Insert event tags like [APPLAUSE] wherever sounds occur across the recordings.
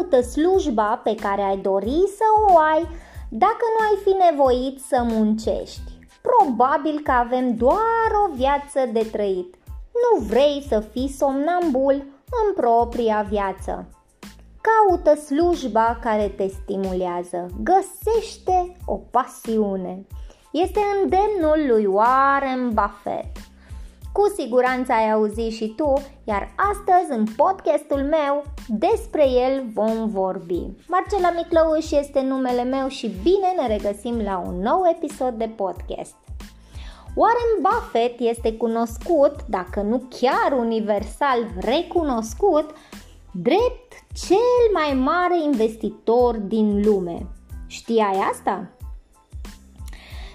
caută slujba pe care ai dori să o ai dacă nu ai fi nevoit să muncești. Probabil că avem doar o viață de trăit. Nu vrei să fii somnambul în propria viață. Caută slujba care te stimulează. Găsește o pasiune. Este îndemnul lui Warren Buffett. Cu siguranță ai auzit și tu, iar astăzi în podcastul meu despre el vom vorbi. Marcela Miclăuș este numele meu și bine ne regăsim la un nou episod de podcast. Warren Buffett este cunoscut, dacă nu chiar universal recunoscut, drept cel mai mare investitor din lume. Știai asta?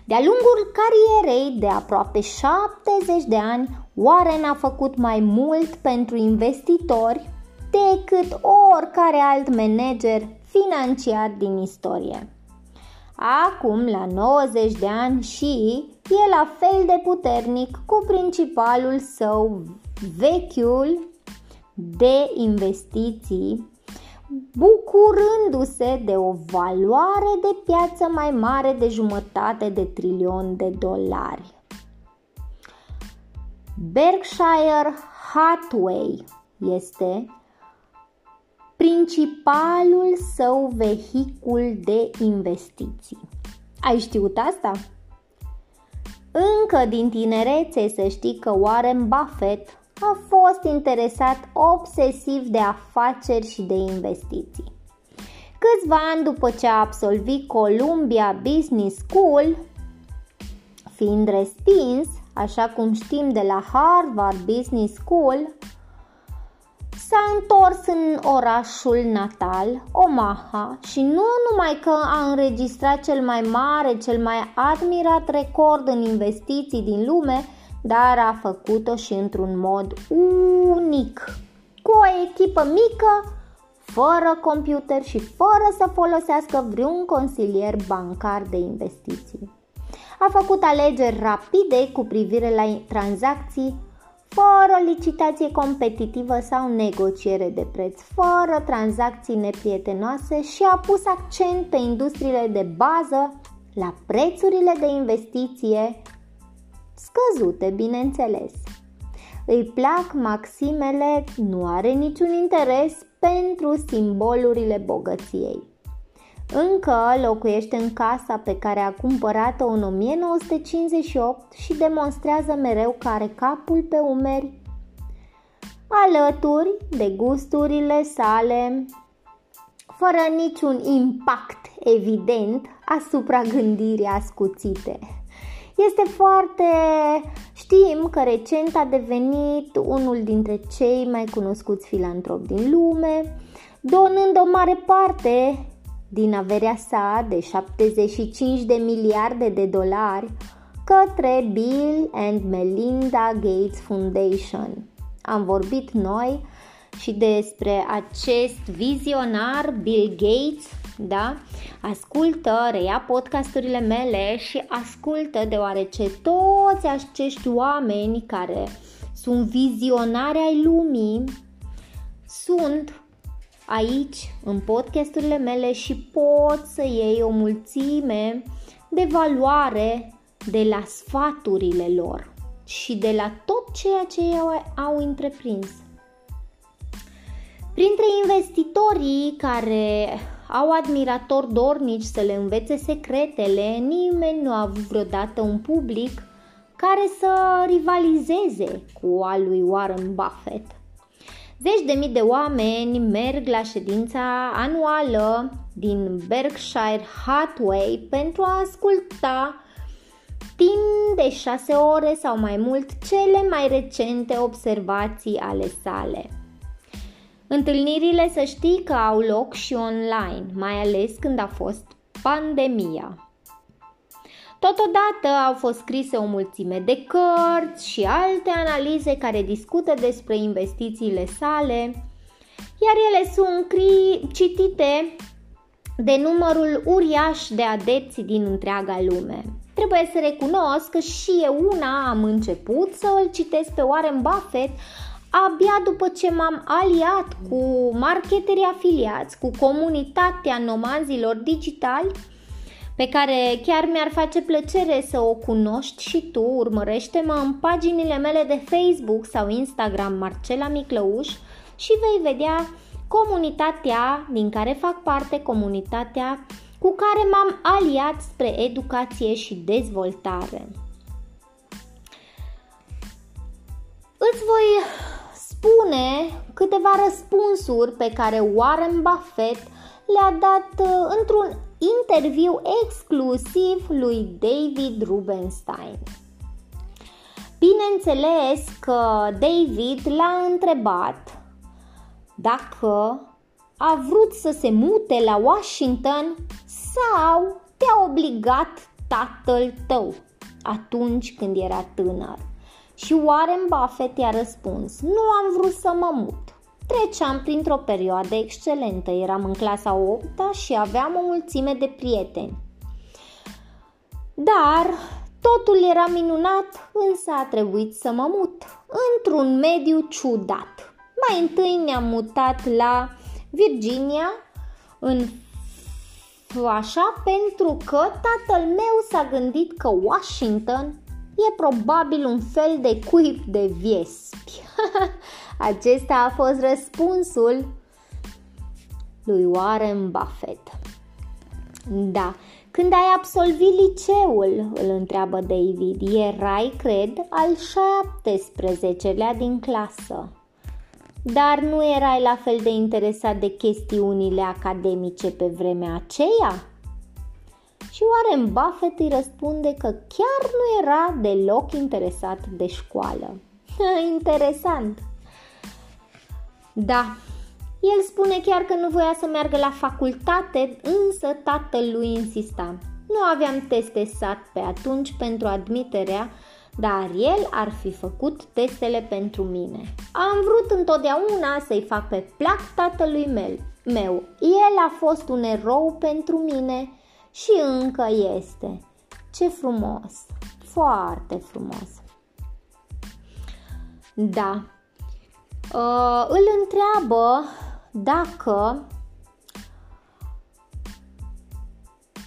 De-a lungul carierei de aproape 70 de ani, Warren a făcut mai mult pentru investitori decât oricare alt manager financiar din istorie. Acum, la 90 de ani și e la fel de puternic cu principalul său vechiul de investiții bucurându-se de o valoare de piață mai mare de jumătate de trilion de dolari. Berkshire Hathaway este principalul său vehicul de investiții. Ai știut asta? Încă din tinerețe să știi că Warren Buffett a fost interesat obsesiv de afaceri și de investiții. Câțiva ani după ce a absolvit Columbia Business School, fiind respins, așa cum știm de la Harvard Business School, s-a întors în orașul natal, Omaha, și nu numai că a înregistrat cel mai mare, cel mai admirat record în investiții din lume, dar a făcut-o și într-un mod unic, cu o echipă mică, fără computer și fără să folosească vreun consilier bancar de investiții. A făcut alegeri rapide cu privire la tranzacții, fără licitație competitivă sau negociere de preț, fără tranzacții neprietenoase și a pus accent pe industriile de bază, la prețurile de investiție scăzute, bineînțeles. Îi plac maximele, nu are niciun interes pentru simbolurile bogăției. Încă locuiește în casa pe care a cumpărat-o în 1958 și demonstrează mereu că are capul pe umeri, alături de gusturile sale, fără niciun impact evident asupra gândirii ascuțite. Este foarte... Știm că recent a devenit unul dintre cei mai cunoscuți filantropi din lume, donând o mare parte din averea sa de 75 de miliarde de dolari către Bill and Melinda Gates Foundation. Am vorbit noi și despre acest vizionar Bill Gates da? Ascultă, reia podcasturile mele și ascultă deoarece toți acești oameni care sunt vizionari ai lumii sunt aici în podcasturile mele și pot să iei o mulțime de valoare de la sfaturile lor și de la tot ceea ce ei au, au întreprins. Printre investitorii care au admiratori dornici să le învețe secretele, nimeni nu a avut vreodată un public care să rivalizeze cu al lui Warren Buffett. Zeci de mii de oameni merg la ședința anuală din Berkshire Hathaway pentru a asculta timp de șase ore sau mai mult cele mai recente observații ale sale. Întâlnirile să știi că au loc și online, mai ales când a fost pandemia. Totodată au fost scrise o mulțime de cărți și alte analize care discută despre investițiile sale, iar ele sunt cri- citite de numărul uriaș de adepți din întreaga lume. Trebuie să recunosc că și eu una am început să îl citesc pe Warren Buffett abia după ce m-am aliat cu marketerii afiliați, cu comunitatea nomanzilor digitali, pe care chiar mi-ar face plăcere să o cunoști și tu, urmărește-mă în paginile mele de Facebook sau Instagram Marcela Miclăuș și vei vedea comunitatea din care fac parte, comunitatea cu care m-am aliat spre educație și dezvoltare. Îți voi spune câteva răspunsuri pe care Warren Buffett le-a dat uh, într-un interviu exclusiv lui David Rubenstein. Bineînțeles că David l-a întrebat dacă a vrut să se mute la Washington sau te-a obligat tatăl tău atunci când era tânăr. Și Warren Buffett i-a răspuns, nu am vrut să mă mut. Treceam printr-o perioadă excelentă, eram în clasa 8 și aveam o mulțime de prieteni. Dar totul era minunat, însă a trebuit să mă mut într-un mediu ciudat. Mai întâi ne-am mutat la Virginia, în așa pentru că tatăl meu s-a gândit că Washington e probabil un fel de cuib de viespi. [LAUGHS] Acesta a fost răspunsul lui Warren Buffett. Da, când ai absolvit liceul, îl întreabă David, erai, cred, al 17-lea din clasă. Dar nu erai la fel de interesat de chestiunile academice pe vremea aceea? Și Warren Buffett îi răspunde că chiar nu era deloc interesat de școală. [LAUGHS] Interesant! Da, el spune chiar că nu voia să meargă la facultate, însă tatăl lui insista. Nu aveam teste SAT pe atunci pentru admiterea, dar el ar fi făcut testele pentru mine. Am vrut întotdeauna să-i fac pe plac tatălui meu. El a fost un erou pentru mine și încă este. Ce frumos! Foarte frumos! Da, uh, îl întreabă dacă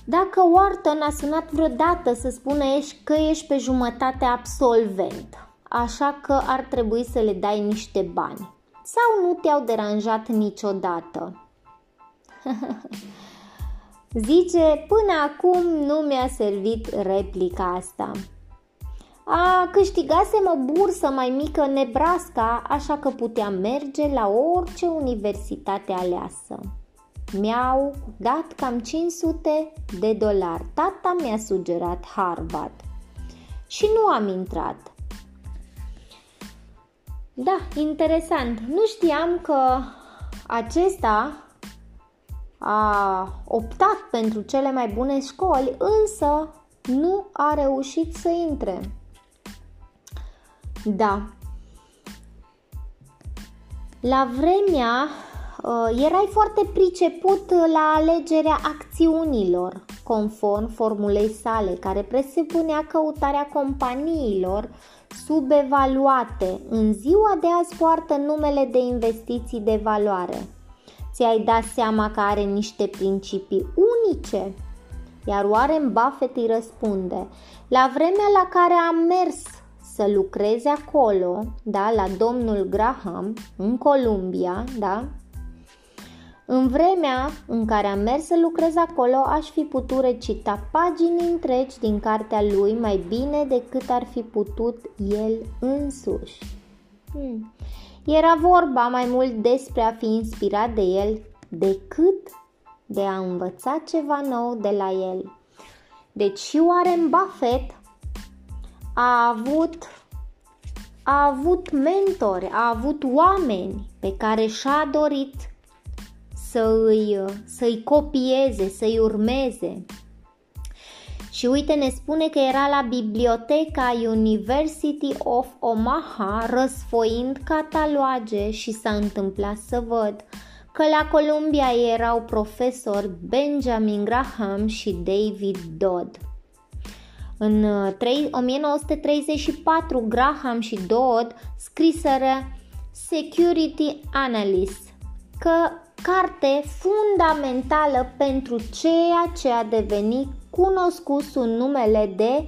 dacă Wharton a sunat vreodată să spună că ești pe jumătate absolvent, așa că ar trebui să le dai niște bani. Sau nu te-au deranjat niciodată? [LAUGHS] Zice, până acum nu mi-a servit replica asta. A, câștigasem o bursă mai mică în Nebraska, așa că puteam merge la orice universitate aleasă. Mi-au dat cam 500 de dolari. Tata mi-a sugerat Harvard și nu am intrat. Da, interesant. Nu știam că acesta a optat pentru cele mai bune școli, însă nu a reușit să intre. Da. La vremea uh, erai foarte priceput la alegerea acțiunilor, conform formulei sale, care presupunea căutarea companiilor subevaluate. În ziua de azi poartă numele de investiții de valoare. Ți-ai dat seama că are niște principii unice? Iar Warren Buffett îi răspunde, la vremea la care am mers să lucreze acolo, da, la domnul Graham, în Columbia, da, în vremea în care am mers să lucrez acolo, aș fi putut recita pagini întregi din cartea lui mai bine decât ar fi putut el însuși. Hmm. Era vorba mai mult despre a fi inspirat de el decât de a învăța ceva nou de la el. Deci și Warren Buffett a avut a avut mentori, a avut oameni pe care și-a dorit să îi, să-i copieze, să-i urmeze. Și uite, ne spune că era la biblioteca University of Omaha răsfoind cataloage și s-a întâmplat să văd că la Columbia erau profesori Benjamin Graham și David Dodd. În 1934, uh, Graham și Dodd scriseră Security Analyst, că carte fundamentală pentru ceea ce a devenit cunoscut sub numele de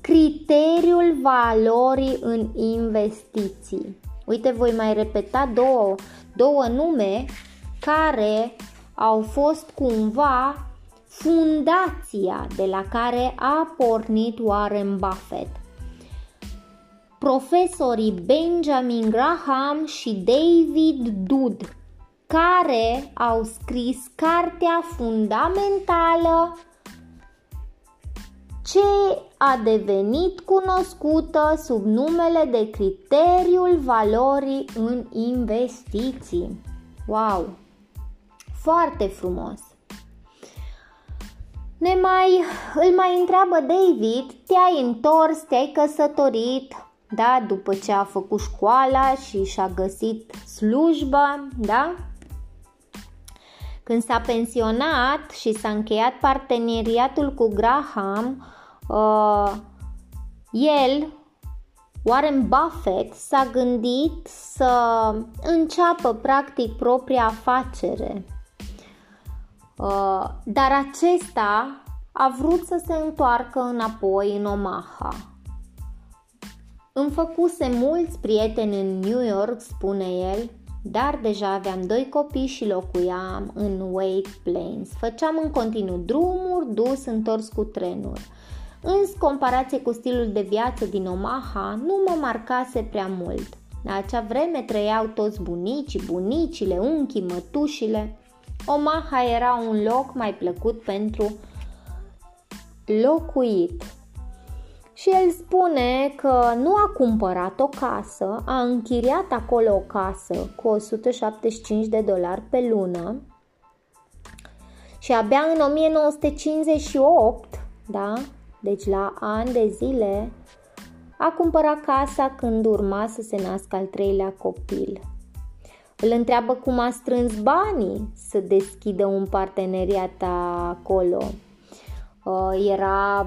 criteriul valorii în investiții. Uite, voi mai repeta două, două nume care au fost cumva fundația de la care a pornit Warren Buffett. Profesorii Benjamin Graham și David Dud, care au scris cartea fundamentală ce a devenit cunoscută sub numele de criteriul valorii în investiții. Wow! Foarte frumos! Ne mai, îl mai întreabă David, te-ai întors, te-ai căsătorit, da, după ce a făcut școala și și-a găsit slujba, da? Când s-a pensionat și s-a încheiat parteneriatul cu Graham, uh, el, Warren Buffett, s-a gândit să înceapă practic propria afacere. Uh, dar acesta a vrut să se întoarcă înapoi în Omaha. Îmi făcuse mulți prieteni în New York, spune el, dar deja aveam doi copii și locuiam în White Plains. Făceam în continuu drumuri, dus, întors cu trenuri. În comparație cu stilul de viață din Omaha, nu mă marcase prea mult. La acea vreme trăiau toți bunicii, bunicile, unchii, mătușile. Omaha era un loc mai plăcut pentru locuit. Și el spune că nu a cumpărat o casă, a închiriat acolo o casă cu 175 de dolari pe lună și abia în 1958, da, deci la ani de zile, a cumpărat casa când urma să se nască al treilea copil. Îl întreabă cum a strâns banii să deschidă un parteneriat acolo. Uh, era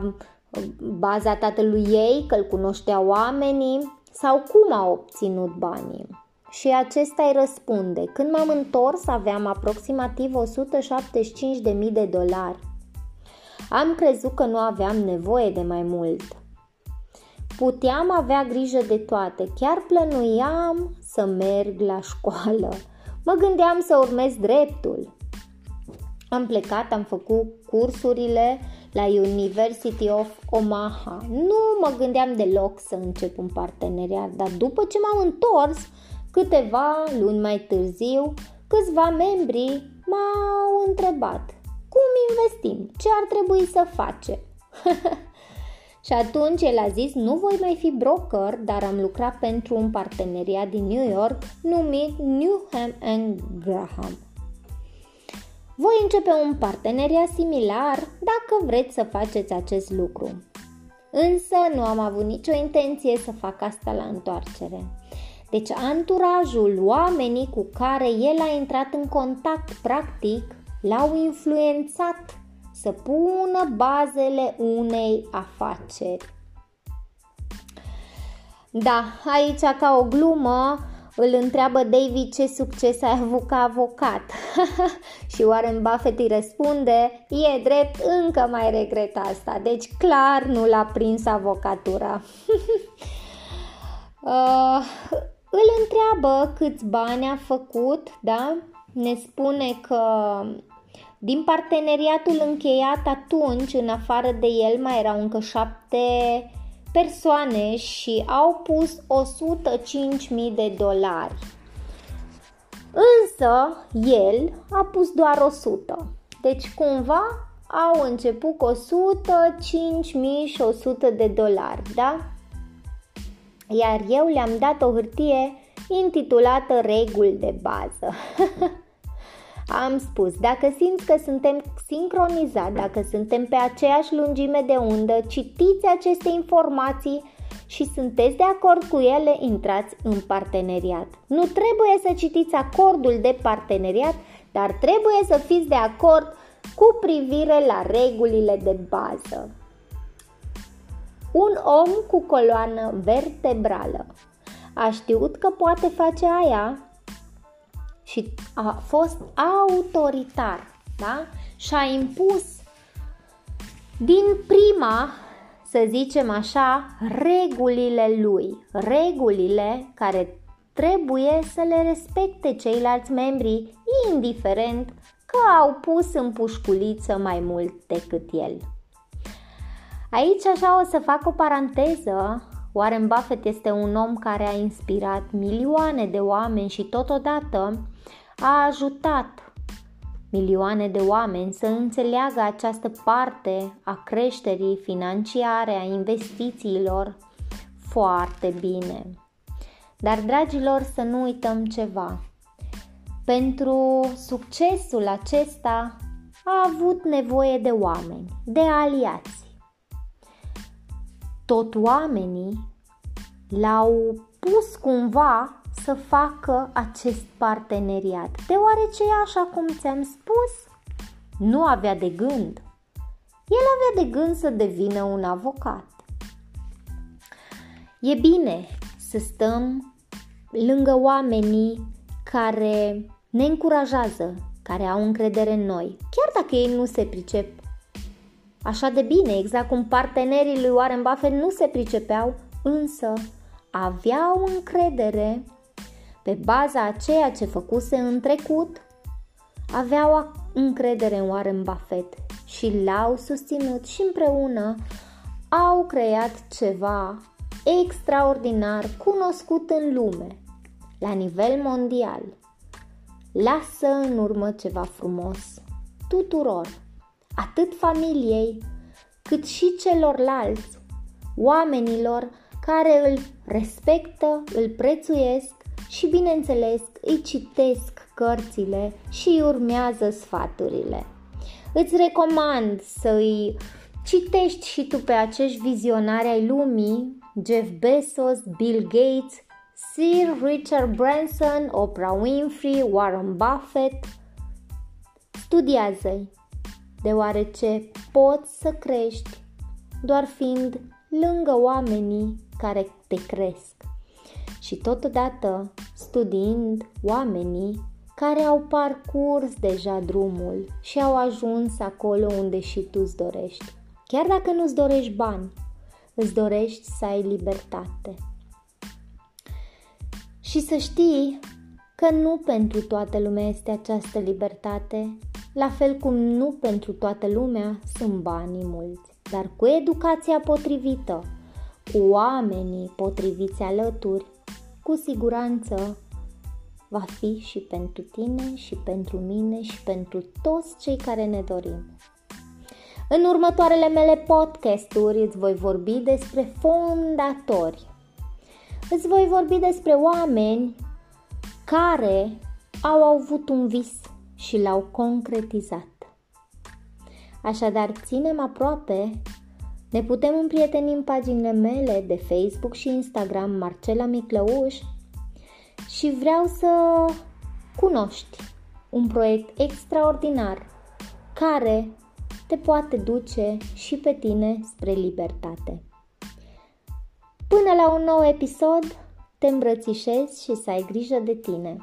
baza tatălui ei, că îl cunoștea oamenii sau cum a obținut banii. Și acesta îi răspunde, când m-am întors aveam aproximativ 175.000 de dolari. Am crezut că nu aveam nevoie de mai mult. Puteam avea grijă de toate, chiar plănuiam să merg la școală. Mă gândeam să urmez dreptul. Am plecat, am făcut cursurile la University of Omaha. Nu mă gândeam deloc să încep un parteneriat, dar după ce m-am întors, câteva luni mai târziu, câțiva membri m-au întrebat cum investim, ce ar trebui să facem. [LAUGHS] și atunci el a zis, nu voi mai fi broker, dar am lucrat pentru un parteneriat din New York numit Newham and Graham. Voi începe un parteneriat similar dacă vreți să faceți acest lucru. Însă nu am avut nicio intenție să fac asta la întoarcere. Deci anturajul, oamenii cu care el a intrat în contact practic, l-au influențat să pună bazele unei afaceri. Da, aici ca o glumă îl întreabă David ce succes ai avut ca avocat [LAUGHS] și Warren Buffett îi răspunde e drept, încă mai regret asta, deci clar nu l-a prins avocatura. [LAUGHS] uh, îl întreabă câți bani a făcut, da? Ne spune că din parteneriatul încheiat atunci, în afară de el, mai erau încă șapte persoane și au pus 105.000 de dolari. Însă, el a pus doar 100. Deci, cumva, au început cu 105.100 de dolari, da? Iar eu le-am dat o hârtie intitulată Reguli de bază. [LAUGHS] Am spus, dacă simți că suntem sincronizați, dacă suntem pe aceeași lungime de undă, citiți aceste informații și sunteți de acord cu ele, intrați în parteneriat. Nu trebuie să citiți acordul de parteneriat, dar trebuie să fiți de acord cu privire la regulile de bază. Un om cu coloană vertebrală a știut că poate face aia și a fost autoritar, da? Și a impus din prima, să zicem așa, regulile lui, regulile care trebuie să le respecte ceilalți membri, indiferent că au pus în pușculiță mai mult decât el. Aici așa o să fac o paranteză. Warren Buffett este un om care a inspirat milioane de oameni și totodată a ajutat milioane de oameni să înțeleagă această parte a creșterii financiare, a investițiilor foarte bine. Dar, dragilor, să nu uităm ceva. Pentru succesul acesta a avut nevoie de oameni, de aliați. Tot oamenii l-au pus cumva să facă acest parteneriat, deoarece, așa cum ți-am spus, nu avea de gând. El avea de gând să devină un avocat. E bine să stăm lângă oamenii care ne încurajează, care au încredere în noi, chiar dacă ei nu se pricep așa de bine, exact cum partenerii lui Warren Buffett nu se pricepeau, însă aveau încredere pe baza a ceea ce făcuse în trecut, aveau încredere în Warren Buffett și l-au susținut și împreună au creat ceva extraordinar cunoscut în lume, la nivel mondial. Lasă în urmă ceva frumos tuturor, atât familiei, cât și celorlalți, oamenilor care îl respectă, îl prețuiesc și, bineînțeles, îi citesc cărțile și îi urmează sfaturile. Îți recomand să îi citești și tu pe acești vizionari ai lumii, Jeff Bezos, Bill Gates, Sir Richard Branson, Oprah Winfrey, Warren Buffett. Studiază-i, deoarece poți să crești doar fiind lângă oamenii care te cresc și totodată studiind oamenii care au parcurs deja drumul și au ajuns acolo unde și tu îți dorești. Chiar dacă nu-ți dorești bani, îți dorești să ai libertate. Și să știi că nu pentru toată lumea este această libertate, la fel cum nu pentru toată lumea sunt banii mulți, dar cu educația potrivită, cu oamenii potriviți alături, cu siguranță va fi și pentru tine și pentru mine și pentru toți cei care ne dorim. În următoarele mele podcasturi îți voi vorbi despre fondatori. Îți voi vorbi despre oameni care au avut un vis și l-au concretizat. Așadar, ținem aproape ne putem împrieteni în paginile mele de Facebook și Instagram Marcela Miclăuș și vreau să cunoști un proiect extraordinar care te poate duce și pe tine spre libertate. Până la un nou episod, te îmbrățișez și să ai grijă de tine.